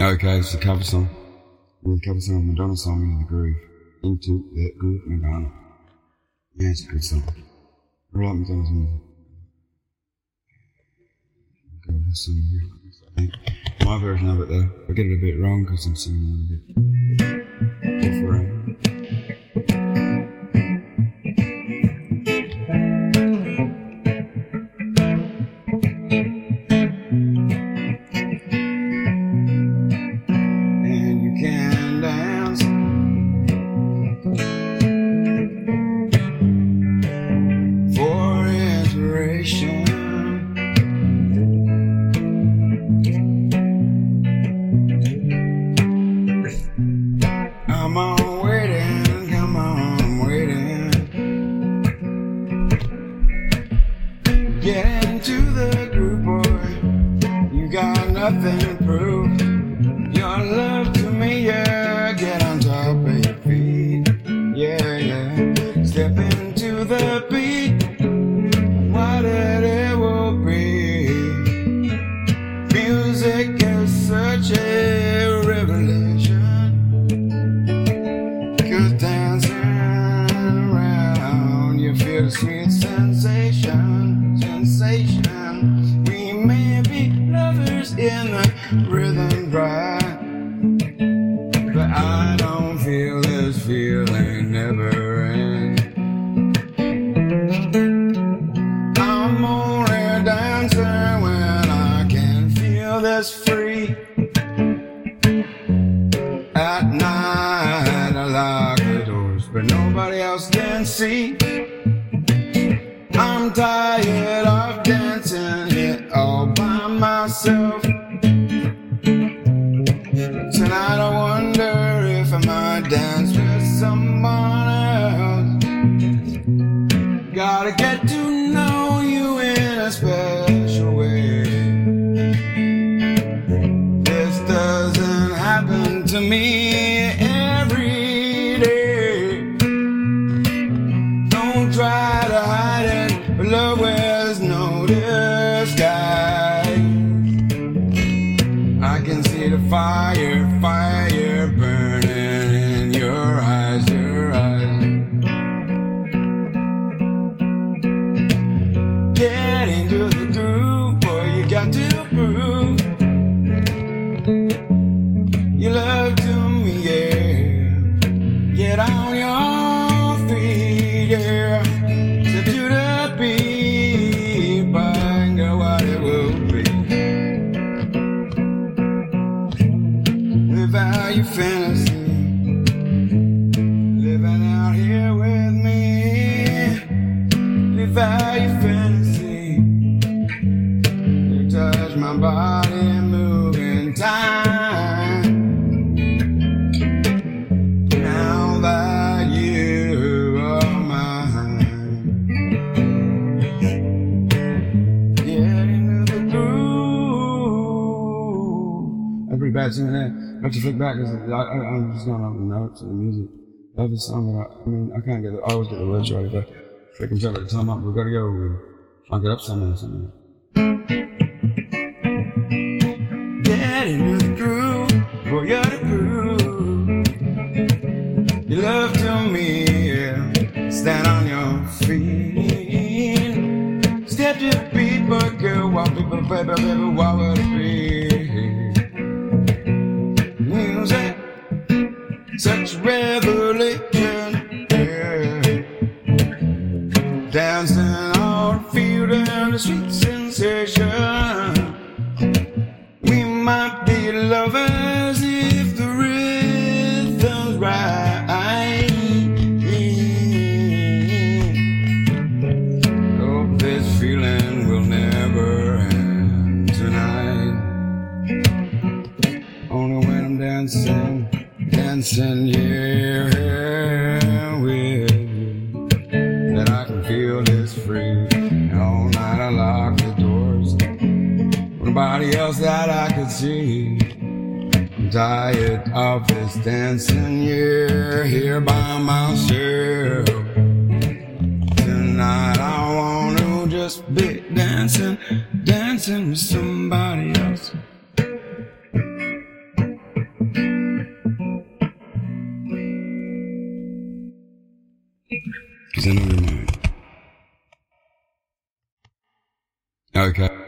Okay, it's a cover song. A cover song, Madonna song, Into the Groove. Into the Groove, Madonna. Yeah, it's a good song. I like Madonna's music. Song here. My version of it though, I get it a bit wrong because I'm singing a bit inspiration, I'm on waiting, come on, I'm waiting. Get into the group, boy. You got nothing to prove. Lovers in the rhythm drive, but I don't feel this feeling never end. I'm only dancing when I can feel this free. At night I lock the doors, but nobody else can see. I'm tired myself. Tonight I wonder if I might dance with someone else. Gotta get to know you in a special way. This doesn't happen to me fire Fantasy. You touch my body, move in time. Now that you are mine, get into the groove. Pretty bad singing that. Eh? I have to flick back because I, I, I'm just not on the notes of the music. Love the song, but I, I mean, I can't get I always get the words right if I flick and jump at the time up. We've got to go and funk it up somehow. somehow. Get into the groove, boy, you're the groove. Your love to me, yeah. Stand on your feet. Step to the beat, but girl, what people, baby, baby, would it be? Music, such revelation, be lovers if the rhythm's right. Hope this feeling will never end tonight. Only when I'm dancing, dancing here see. Tired of this dancing year here by myself. Tonight I want to just be dancing, dancing with somebody else. Cause I know you're. Okay.